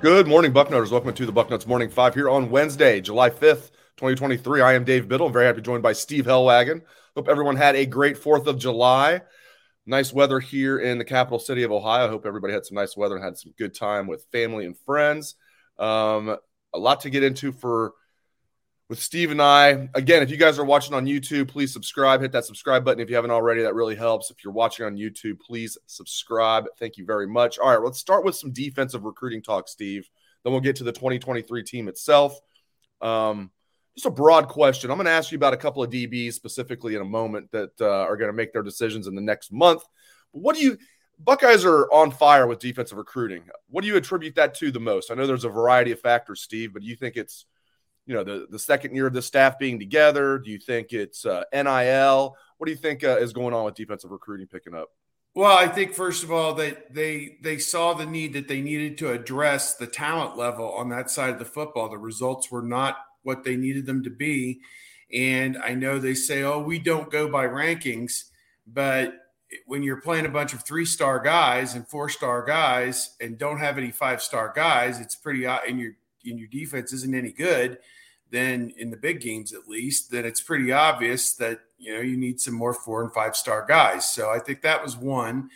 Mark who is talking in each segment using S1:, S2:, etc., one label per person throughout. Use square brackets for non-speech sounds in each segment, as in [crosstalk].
S1: Good morning, Bucknutters. Welcome to the Bucknuts Morning Five here on Wednesday, July 5th, 2023. I am Dave Biddle. I'm very happy to be joined by Steve Helwagen. Hope everyone had a great 4th of July. Nice weather here in the capital city of Ohio. Hope everybody had some nice weather and had some good time with family and friends. Um, a lot to get into for with Steve and I. Again, if you guys are watching on YouTube, please subscribe. Hit that subscribe button if you haven't already. That really helps. If you're watching on YouTube, please subscribe. Thank you very much. All right, let's start with some defensive recruiting talk, Steve. Then we'll get to the 2023 team itself. Um, just a broad question. I'm going to ask you about a couple of DBs specifically in a moment that uh, are going to make their decisions in the next month. What do you? Buckeyes are on fire with defensive recruiting. What do you attribute that to the most? I know there's a variety of factors, Steve, but do you think it's you know the the second year of the staff being together? Do you think it's uh, NIL? What do you think uh, is going on with defensive recruiting picking up?
S2: Well, I think first of all that they they saw the need that they needed to address the talent level on that side of the football. The results were not what they needed them to be, and I know they say, "Oh, we don't go by rankings," but when you're playing a bunch of three star guys and four star guys and don't have any five star guys, it's pretty and your and your defense isn't any good then in the big games at least, then it's pretty obvious that you know you need some more four and five star guys. So I think that was one.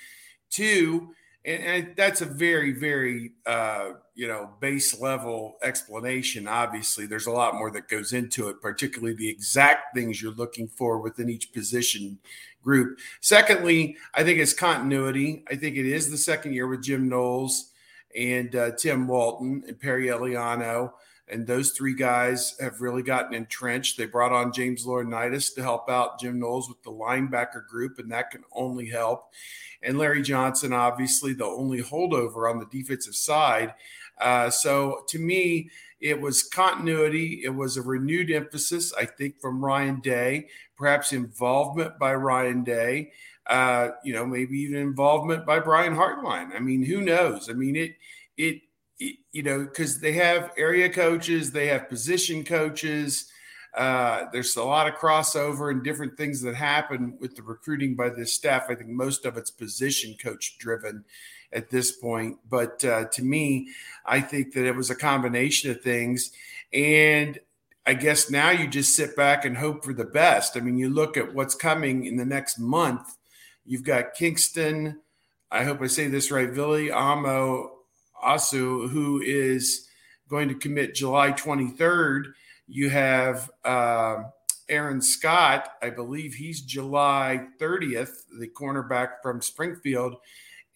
S2: Two, and, and that's a very, very uh, you know base level explanation. Obviously, there's a lot more that goes into it, particularly the exact things you're looking for within each position group. Secondly, I think it's continuity. I think it is the second year with Jim Knowles and uh, Tim Walton and Perry Eliano. And those three guys have really gotten entrenched. They brought on James Laurinaitis to help out Jim Knowles with the linebacker group, and that can only help. And Larry Johnson, obviously, the only holdover on the defensive side. Uh, so to me, it was continuity. It was a renewed emphasis, I think, from Ryan Day, perhaps involvement by Ryan Day, uh, you know, maybe even involvement by Brian Hartline. I mean, who knows? I mean, it, it, you know, because they have area coaches, they have position coaches. Uh, there's a lot of crossover and different things that happen with the recruiting by this staff. I think most of it's position coach driven at this point. But uh, to me, I think that it was a combination of things. And I guess now you just sit back and hope for the best. I mean, you look at what's coming in the next month. You've got Kingston. I hope I say this right, Vili Amo Asu, who is going to commit July 23rd. You have uh, Aaron Scott, I believe he's July 30th, the cornerback from Springfield.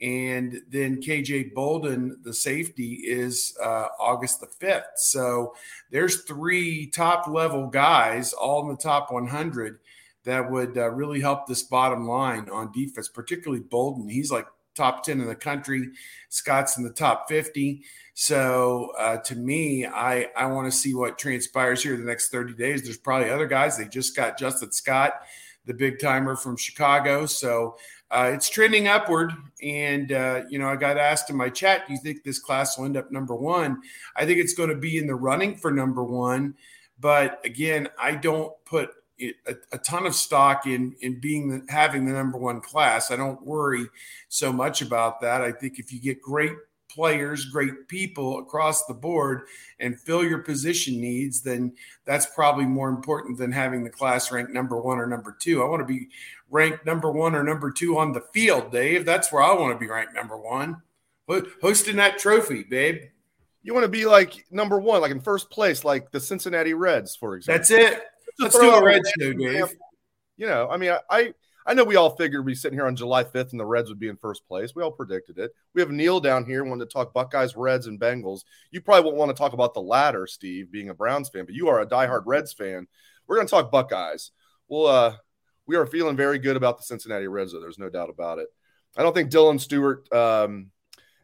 S2: And then KJ Bolden, the safety, is uh, August the 5th. So there's three top level guys, all in the top 100, that would uh, really help this bottom line on defense, particularly Bolden. He's like top 10 in the country. Scott's in the top 50. So uh, to me, I, I want to see what transpires here the next 30 days. There's probably other guys. They just got Justin Scott, the big timer from Chicago. So uh, it's trending upward. And, uh, you know, I got asked in my chat, do you think this class will end up number one? I think it's going to be in the running for number one. But again, I don't put a, a, ton of stock in in being the, having the number one class. I don't worry so much about that. I think if you get great players, great people across the board, and fill your position needs, then that's probably more important than having the class ranked number one or number two. I want to be ranked number one or number two on the field, Dave. That's where I want to be ranked number one. Hosting that trophy, babe.
S1: You want to be like number one, like in first place, like the Cincinnati Reds, for example.
S2: That's it. Let's do a Reds show, Dave.
S1: You know, I mean, I I know we all figured we'd be sitting here on July 5th and the Reds would be in first place. We all predicted it. We have Neil down here wanting to talk Buckeyes, Reds, and Bengals. You probably won't want to talk about the latter, Steve, being a Browns fan, but you are a diehard Reds fan. We're going to talk Buckeyes. Well, uh, we are feeling very good about the Cincinnati Reds, though. There's no doubt about it. I don't think Dylan Stewart, um,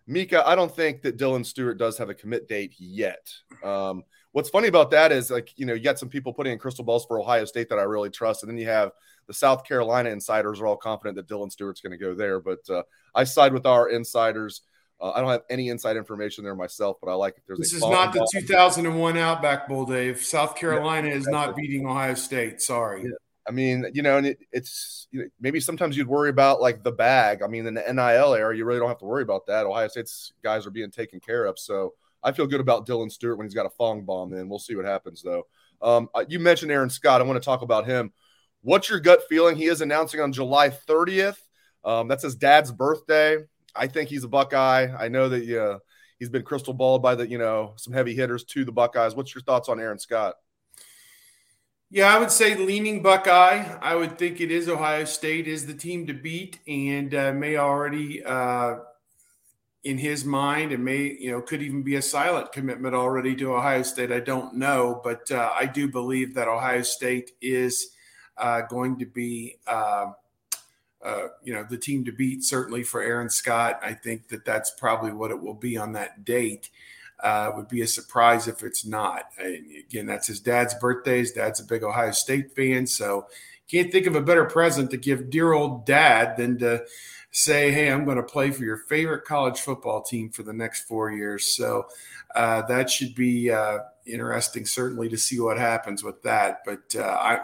S1: Mika, I don't think that Dylan Stewart does have a commit date yet. Um, what's funny about that is like, you know, you got some people putting in crystal balls for Ohio State that I really trust. And then you have the South Carolina insiders are all confident that Dylan Stewart's going to go there. But uh, I side with our insiders. Uh, I don't have any inside information there myself, but I like it.
S2: There's this is not the 2001 Outback Bowl, Dave. South Carolina yeah, is not beating Ohio State. Sorry. Yeah.
S1: I mean, you know, and it, it's you know, maybe sometimes you'd worry about like the bag. I mean, in the NIL era, you really don't have to worry about that. Ohio State's guys are being taken care of. So I feel good about Dylan Stewart when he's got a Fong bomb in. We'll see what happens, though. Um, uh, you mentioned Aaron Scott. I want to talk about him. What's your gut feeling? He is announcing on July 30th. Um, that's his dad's birthday. I think he's a Buckeye. I know that yeah, he's been crystal balled by the you know some heavy hitters to the Buckeyes. What's your thoughts on Aaron Scott?
S2: Yeah, I would say leaning Buckeye. I would think it is Ohio State is the team to beat, and uh, may already uh, in his mind, and may you know could even be a silent commitment already to Ohio State. I don't know, but uh, I do believe that Ohio State is uh, going to be, uh, uh, you know, the team to beat certainly for Aaron Scott. I think that that's probably what it will be on that date. Uh, would be a surprise if it's not. And again, that's his dad's birthday. His dad's a big Ohio State fan, so can't think of a better present to give dear old dad than to say, "Hey, I'm going to play for your favorite college football team for the next four years." So uh, that should be uh, interesting, certainly, to see what happens with that. But uh, I,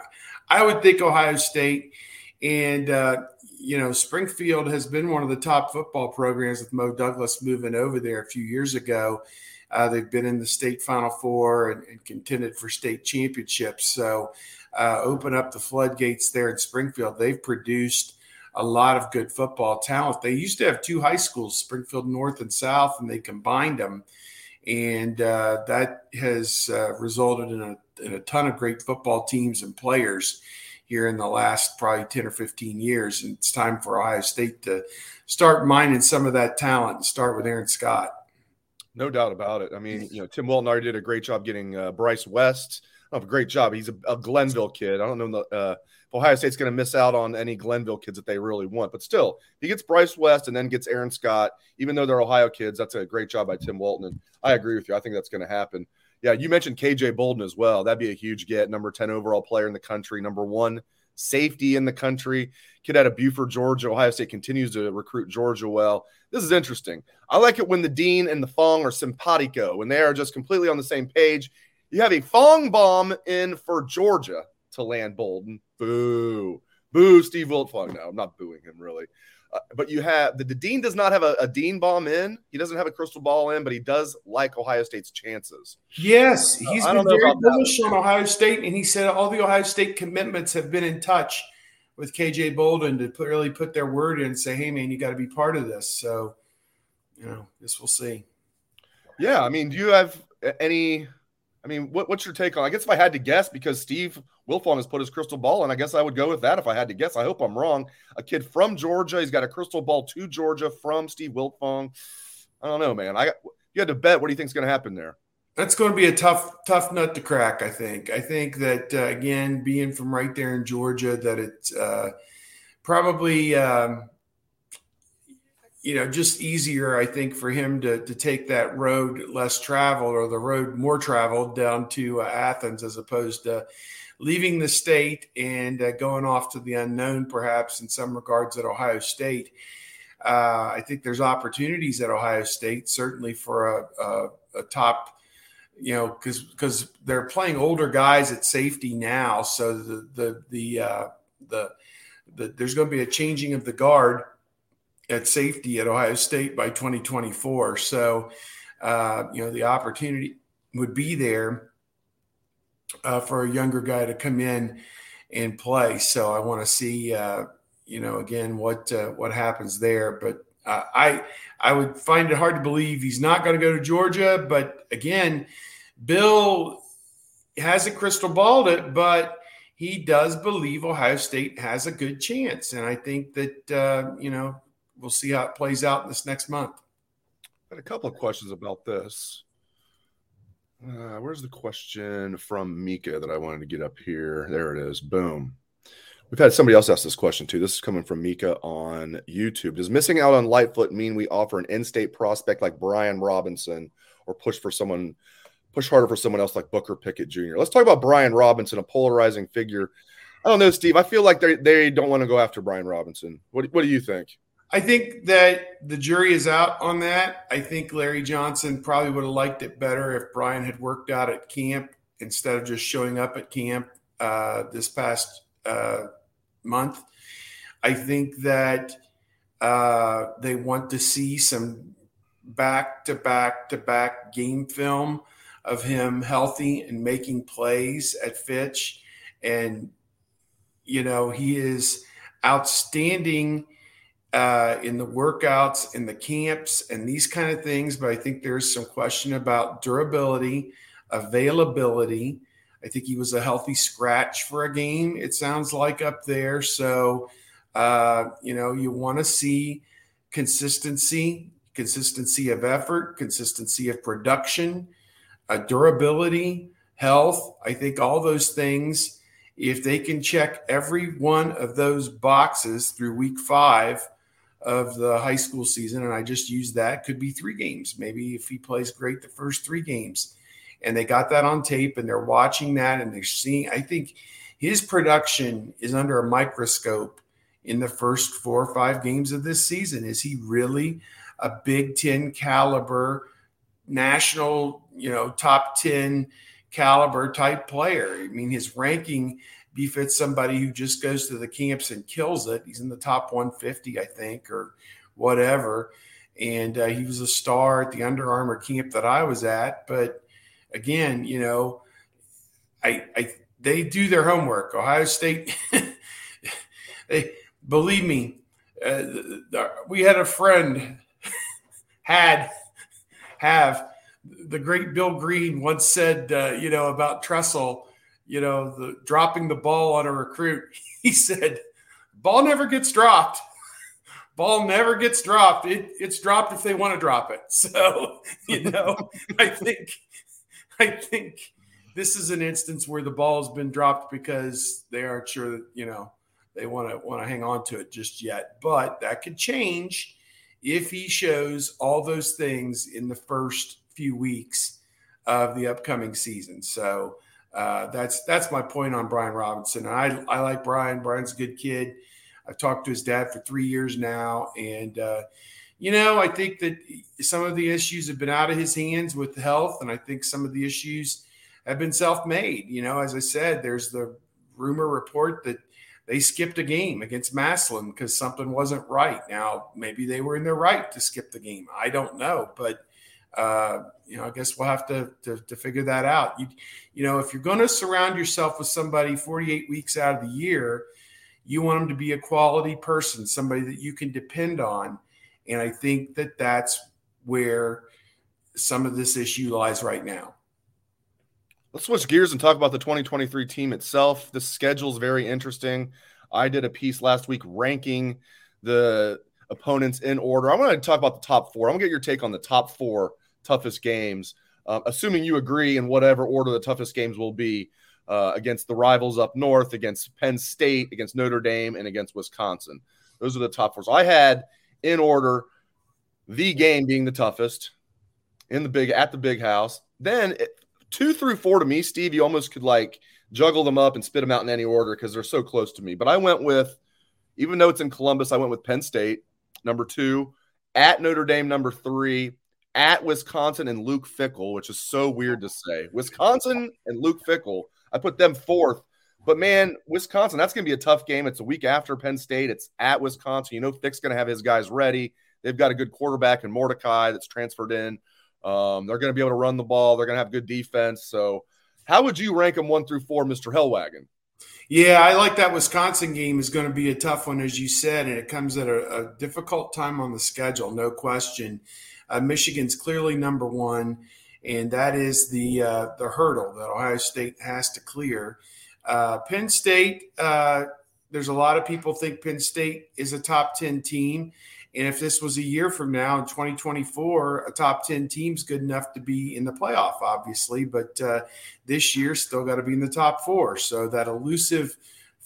S2: I would think Ohio State and uh, you know Springfield has been one of the top football programs with Mo Douglas moving over there a few years ago. Uh, they've been in the state Final Four and, and contended for state championships. So uh, open up the floodgates there in Springfield. They've produced a lot of good football talent. They used to have two high schools, Springfield North and South, and they combined them, and uh, that has uh, resulted in a and a ton of great football teams and players here in the last probably 10 or 15 years. And it's time for Ohio State to start mining some of that talent and start with Aaron Scott.
S1: No doubt about it. I mean, you know, Tim already did a great job getting uh, Bryce West. Oh, a great job. He's a, a, Glenville kid. I don't know uh, Ohio State's going to miss out on any Glenville kids that they really want, but still, he gets Bryce West and then gets Aaron Scott. Even though they're Ohio kids, that's a great job by Tim Walton. And I agree with you. I think that's going to happen. Yeah, you mentioned KJ Bolden as well. That'd be a huge get. Number 10 overall player in the country, number one safety in the country. Kid out of Buford, Georgia. Ohio State continues to recruit Georgia well. This is interesting. I like it when the dean and the Fong are simpatico, when they are just completely on the same page. You have a Fong bomb in for Georgia to land Bolden. Boo. Boo, Steve Wiltfong. No, I'm not booing him really. Uh, but you have the, the, dean does not have a, a, dean bomb in. He doesn't have a crystal ball in, but he does like Ohio State's chances.
S2: Yes, he's uh, been very bullish on Ohio State, and he said all the Ohio State commitments have been in touch with KJ Bolden to put, really put their word in and say, "Hey, man, you got to be part of this." So, you know, this we'll see.
S1: Yeah, I mean, do you have any I mean, what, what's your take on? I guess if I had to guess, because Steve Wiltfong has put his crystal ball and I guess I would go with that if I had to guess. I hope I'm wrong. A kid from Georgia, he's got a crystal ball to Georgia from Steve Wiltfong. I don't know, man. I got, you had to bet. What do you think is going to happen there?
S2: That's going to be a tough, tough nut to crack. I think. I think that uh, again, being from right there in Georgia, that it's uh, probably. Um, you know, just easier, I think, for him to to take that road less traveled or the road more traveled down to uh, Athens as opposed to leaving the state and uh, going off to the unknown, perhaps in some regards at Ohio State. Uh, I think there's opportunities at Ohio State, certainly for a, a, a top, you know, because because they're playing older guys at safety now, so the the the uh, the, the there's going to be a changing of the guard at safety at Ohio State by 2024. So, uh, you know, the opportunity would be there uh, for a younger guy to come in and play. So I want to see, uh, you know, again what uh, what happens there. But uh, I I would find it hard to believe he's not going to go to Georgia. But again, Bill hasn't crystal balled it, but he does believe Ohio State has a good chance, and I think that uh, you know we'll see how it plays out this next month.
S1: I had a couple of questions about this. Uh, where's the question from Mika that I wanted to get up here? There it is. Boom. We've had somebody else ask this question too. This is coming from Mika on YouTube. Does missing out on Lightfoot mean we offer an in-state prospect like Brian Robinson, or push for someone, push harder for someone else like Booker Pickett Jr.? Let's talk about Brian Robinson, a polarizing figure. I don't know, Steve. I feel like they they don't want to go after Brian Robinson. What what do you think?
S2: I think that the jury is out on that. I think Larry Johnson probably would have liked it better if Brian had worked out at camp instead of just showing up at camp uh, this past uh, month. I think that uh, they want to see some back to back to back game film of him healthy and making plays at Fitch. And, you know, he is outstanding uh, in the workouts, in the camps, and these kind of things. But I think there's some question about durability, availability. I think he was a healthy scratch for a game, it sounds like up there. So, uh, you know, you want to see consistency, consistency of effort, consistency of production, uh, durability, health. I think all those things, if they can check every one of those boxes through week five, of the high school season, and I just used that. Could be three games. Maybe if he plays great the first three games, and they got that on tape, and they're watching that, and they're seeing. I think his production is under a microscope in the first four or five games of this season. Is he really a Big Ten caliber, national, you know, top ten caliber type player? I mean, his ranking befits somebody who just goes to the camps and kills it. He's in the top 150, I think, or whatever. And uh, he was a star at the Under Armour camp that I was at. But again, you know, I, I they do their homework. Ohio State, [laughs] they believe me. Uh, we had a friend [laughs] had have the great Bill Green once said, uh, you know, about Tressel you know, the dropping the ball on a recruit. [laughs] He said, "Ball never gets dropped. [laughs] ball never gets dropped. It, it's dropped if they want to drop it." [laughs] So, you know, I think, I think this is an instance where the ball has been dropped because they aren't sure that you know they want to want to hang on to it just yet. But that could change if he shows all those things in the first few weeks of the upcoming season. So uh, that's that's my point on Brian Robinson. I I like Brian. Brian's a good kid. I've talked to his dad for three years now, and uh, you know I think that some of the issues have been out of his hands with health, and I think some of the issues have been self-made. You know, as I said, there's the rumor report that they skipped a game against Massillon because something wasn't right. Now maybe they were in their right to skip the game. I don't know, but uh, you know, I guess we'll have to, to, to figure that out. You, you know, if you're going to surround yourself with somebody 48 weeks out of the year, you want them to be a quality person, somebody that you can depend on. And I think that that's where some of this issue lies right now.
S1: Let's switch gears and talk about the 2023 team itself. The schedule is very interesting. I did a piece last week ranking the opponents in order. I want to talk about the top four. I'm gonna get your take on the top four toughest games, uh, assuming you agree in whatever order the toughest games will be uh, against the rivals up north, against Penn State, against Notre Dame, and against Wisconsin. Those are the top four. So I had in order the game being the toughest in the big at the big house. Then it, two through four to me, Steve, you almost could like juggle them up and spit them out in any order because they're so close to me. But I went with, even though it's in Columbus, I went with Penn State number two, at Notre Dame number three, at Wisconsin and Luke Fickell, which is so weird to say. Wisconsin and Luke Fickell, I put them fourth. But man, Wisconsin, that's going to be a tough game. It's a week after Penn State. It's at Wisconsin. You know, Fick's going to have his guys ready. They've got a good quarterback in Mordecai that's transferred in. Um, they're going to be able to run the ball. They're going to have good defense. So, how would you rank them one through four, Mr. Helwagen?
S2: Yeah, I like that Wisconsin game is going to be a tough one, as you said, and it comes at a, a difficult time on the schedule, no question. Uh, Michigan's clearly number one, and that is the uh, the hurdle that Ohio State has to clear. Uh, Penn State, uh, there's a lot of people think Penn State is a top ten team. And if this was a year from now in 2024, a top 10 team's good enough to be in the playoff, obviously. But uh, this year, still got to be in the top four. So that elusive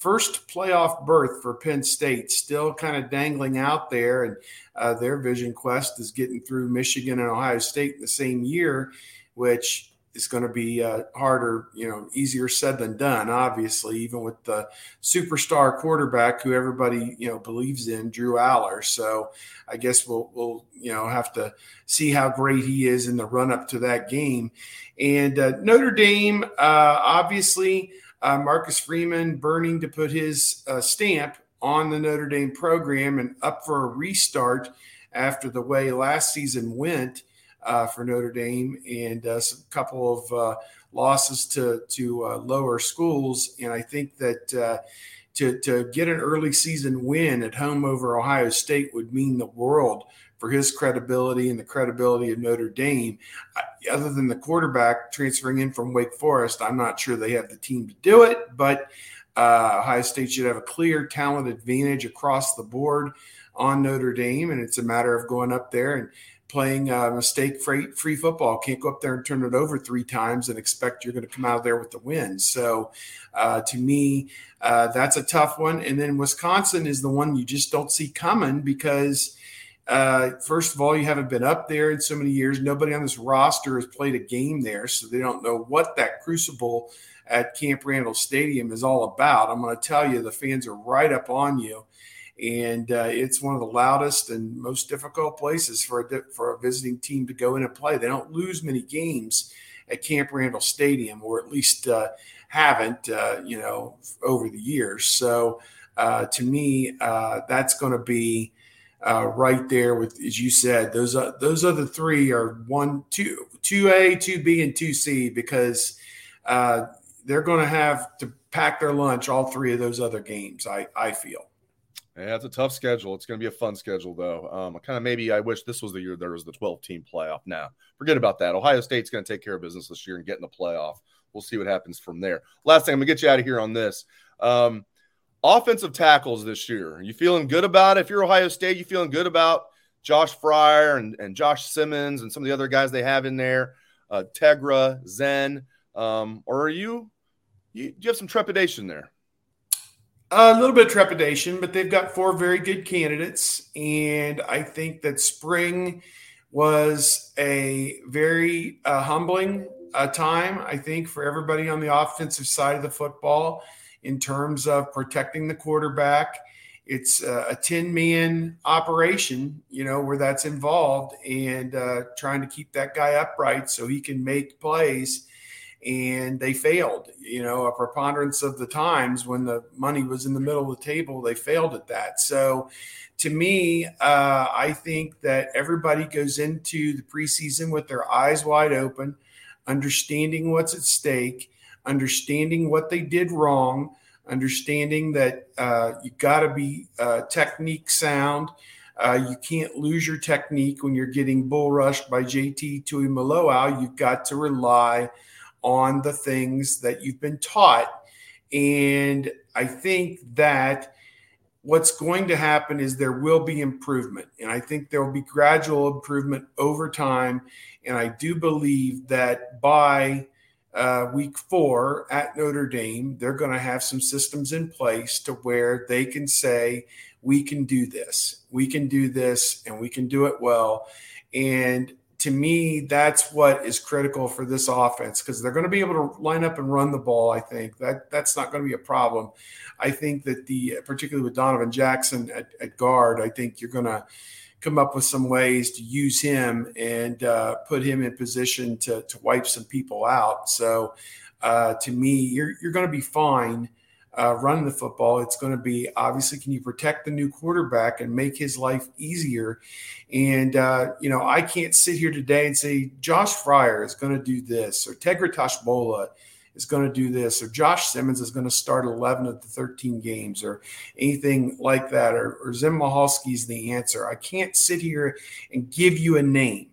S2: first playoff berth for Penn State still kind of dangling out there. And uh, their vision quest is getting through Michigan and Ohio State in the same year, which is going to be uh, harder, you know, easier said than done. Obviously, even with the superstar quarterback who everybody you know believes in, Drew Allar. So I guess we'll we'll you know have to see how great he is in the run up to that game. And uh, Notre Dame, uh, obviously, uh, Marcus Freeman burning to put his uh, stamp on the Notre Dame program and up for a restart after the way last season went uh, for Notre Dame and uh, a couple of uh, losses to to uh, lower schools. And I think that uh, to to get an early season win at home over Ohio State would mean the world for his credibility and the credibility of Notre Dame. Other than the quarterback transferring in from Wake Forest, I'm not sure they have the team to do it, but. Uh, Ohio State should have a clear talent advantage across the board on Notre Dame, and it's a matter of going up there and playing uh, mistake free, free football. Can't go up there and turn it over three times and expect you're going to come out of there with the win. So, uh, to me, uh, that's a tough one. And then Wisconsin is the one you just don't see coming because, uh, first of all, you haven't been up there in so many years. Nobody on this roster has played a game there, so they don't know what that crucible at Camp Randall Stadium is all about. I'm going to tell you, the fans are right up on you and uh, it's one of the loudest and most difficult places for a, for a visiting team to go in and play. They don't lose many games at Camp Randall Stadium, or at least uh, haven't, uh, you know, over the years. So uh, to me, uh, that's going to be uh, right there with, as you said, those those other three are one, two, two A, two B, and two C because they're going to have to pack their lunch all three of those other games. I I feel.
S1: Yeah, it's a tough schedule. It's going to be a fun schedule, though. Um, kind of maybe I wish this was the year there was the 12 team playoff. Now, forget about that. Ohio State's going to take care of business this year and get in the playoff. We'll see what happens from there. Last thing, I'm going to get you out of here on this. Um, offensive tackles this year. Are you feeling good about it? If you're Ohio State, you feeling good about Josh Fryar and, and Josh Simmons and some of the other guys they have in there, uh, Tegra, Zen, um, or are you, you, do you have some trepidation there?
S2: A little bit of trepidation, but they've got four very good candidates. And I think that spring was a very uh, humbling uh, time, I think, for everybody on the offensive side of the football in terms of protecting the quarterback. It's uh, a 10 man operation, you know, where that's involved and uh, trying to keep that guy upright so he can make plays and they failed. You know, a preponderance of the times when the money was in the middle of the table, they failed at that. So, to me, uh, I think that everybody goes into the preseason with their eyes wide open, understanding what's at stake, understanding what they did wrong, understanding that uh, you got to be uh, technique sound. Uh, you can't lose your technique when you're getting bull rushed by JT Tuimoloau. You've got to rely on the things that you've been taught. And I think that what's going to happen is there will be improvement. And I think there will be gradual improvement over time. And I do believe that by uh, week four at Notre Dame, they're going to have some systems in place to where they can say, we can do this, we can do this, and we can do it well. And to me, that's what is critical for this offense because they're going to be able to line up and run the ball. I think that that's not going to be a problem. I think that the particularly with Donovan Jackson at, at guard, I think you're going to come up with some ways to use him and uh, put him in position to, to wipe some people out. So, uh, to me, you're you're going to be fine uh, running the football. It's going to be obviously, can you protect the new quarterback and make his life easier? And uh, you know, I can't sit here today and say Josh Fryar is going to do this or Tegra Tshabola is going to do this, or Josh Simmons is going to start 11 of the 13 games, or anything like that, or, or Zen Michalski is the answer. I can't sit here and give you a name.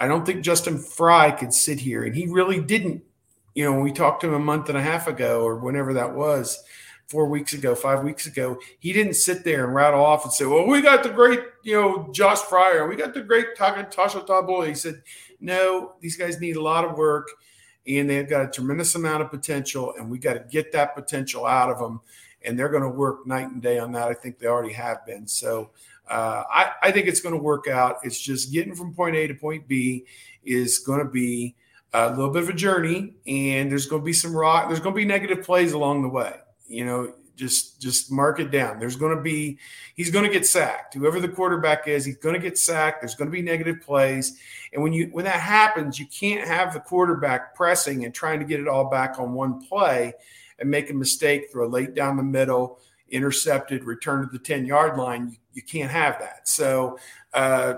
S2: I don't think Justin Frye could sit here, and he really didn't. You know, when we talked to him a month and a half ago, or whenever that was, four weeks ago, five weeks ago, he didn't sit there and rattle off and say, "Well, we got the great, you know, Josh Fryar, we got the great Tasha Taboy." He said, "No, these guys need a lot of work and they've got a tremendous amount of potential, and we got to get that potential out of them. And they're going to work night and day on that. I think they already have been. So uh, I, I think it's going to work out. It's just getting from point A to point B is going to be a little bit of a journey, and there's going to be some rock. There's going to be negative plays along the way. You know, just just mark it down. There's going to be he's going to get sacked. Whoever the quarterback is, he's going to get sacked. There's going to be negative plays, and when you when that happens, you can't have the quarterback pressing and trying to get it all back on one play and make a mistake, throw late down the middle, intercepted, return to the ten yard line. You, you can't have that. So. Uh,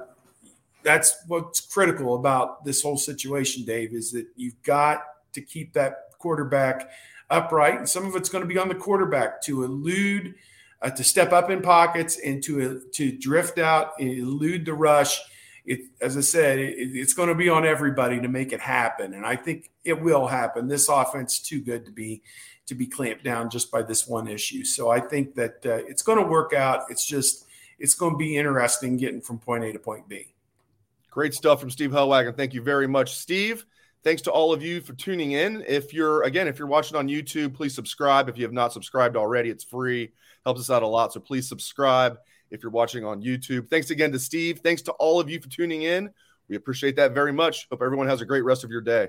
S2: that's what's critical about this whole situation, Dave, is that you've got to keep that quarterback upright, and some of it's going to be on the quarterback to elude, uh, to step up in pockets and to uh, to drift out and elude the rush. It, as I said, it, it's going to be on everybody to make it happen, and I think it will happen. This offense is too good to be to be clamped down just by this one issue. So I think that uh, it's going to work out. It's just it's going to be interesting getting from point A to point B.
S1: Great stuff from Steve Helwagen. Thank you very much, Steve. Thanks to all of you for tuning in. If you're, again, if you're watching on YouTube, please subscribe. If you have not subscribed already, it's free, helps us out a lot. So please subscribe if you're watching on YouTube. Thanks again to Steve. Thanks to all of you for tuning in. We appreciate that very much. Hope everyone has a great rest of your day.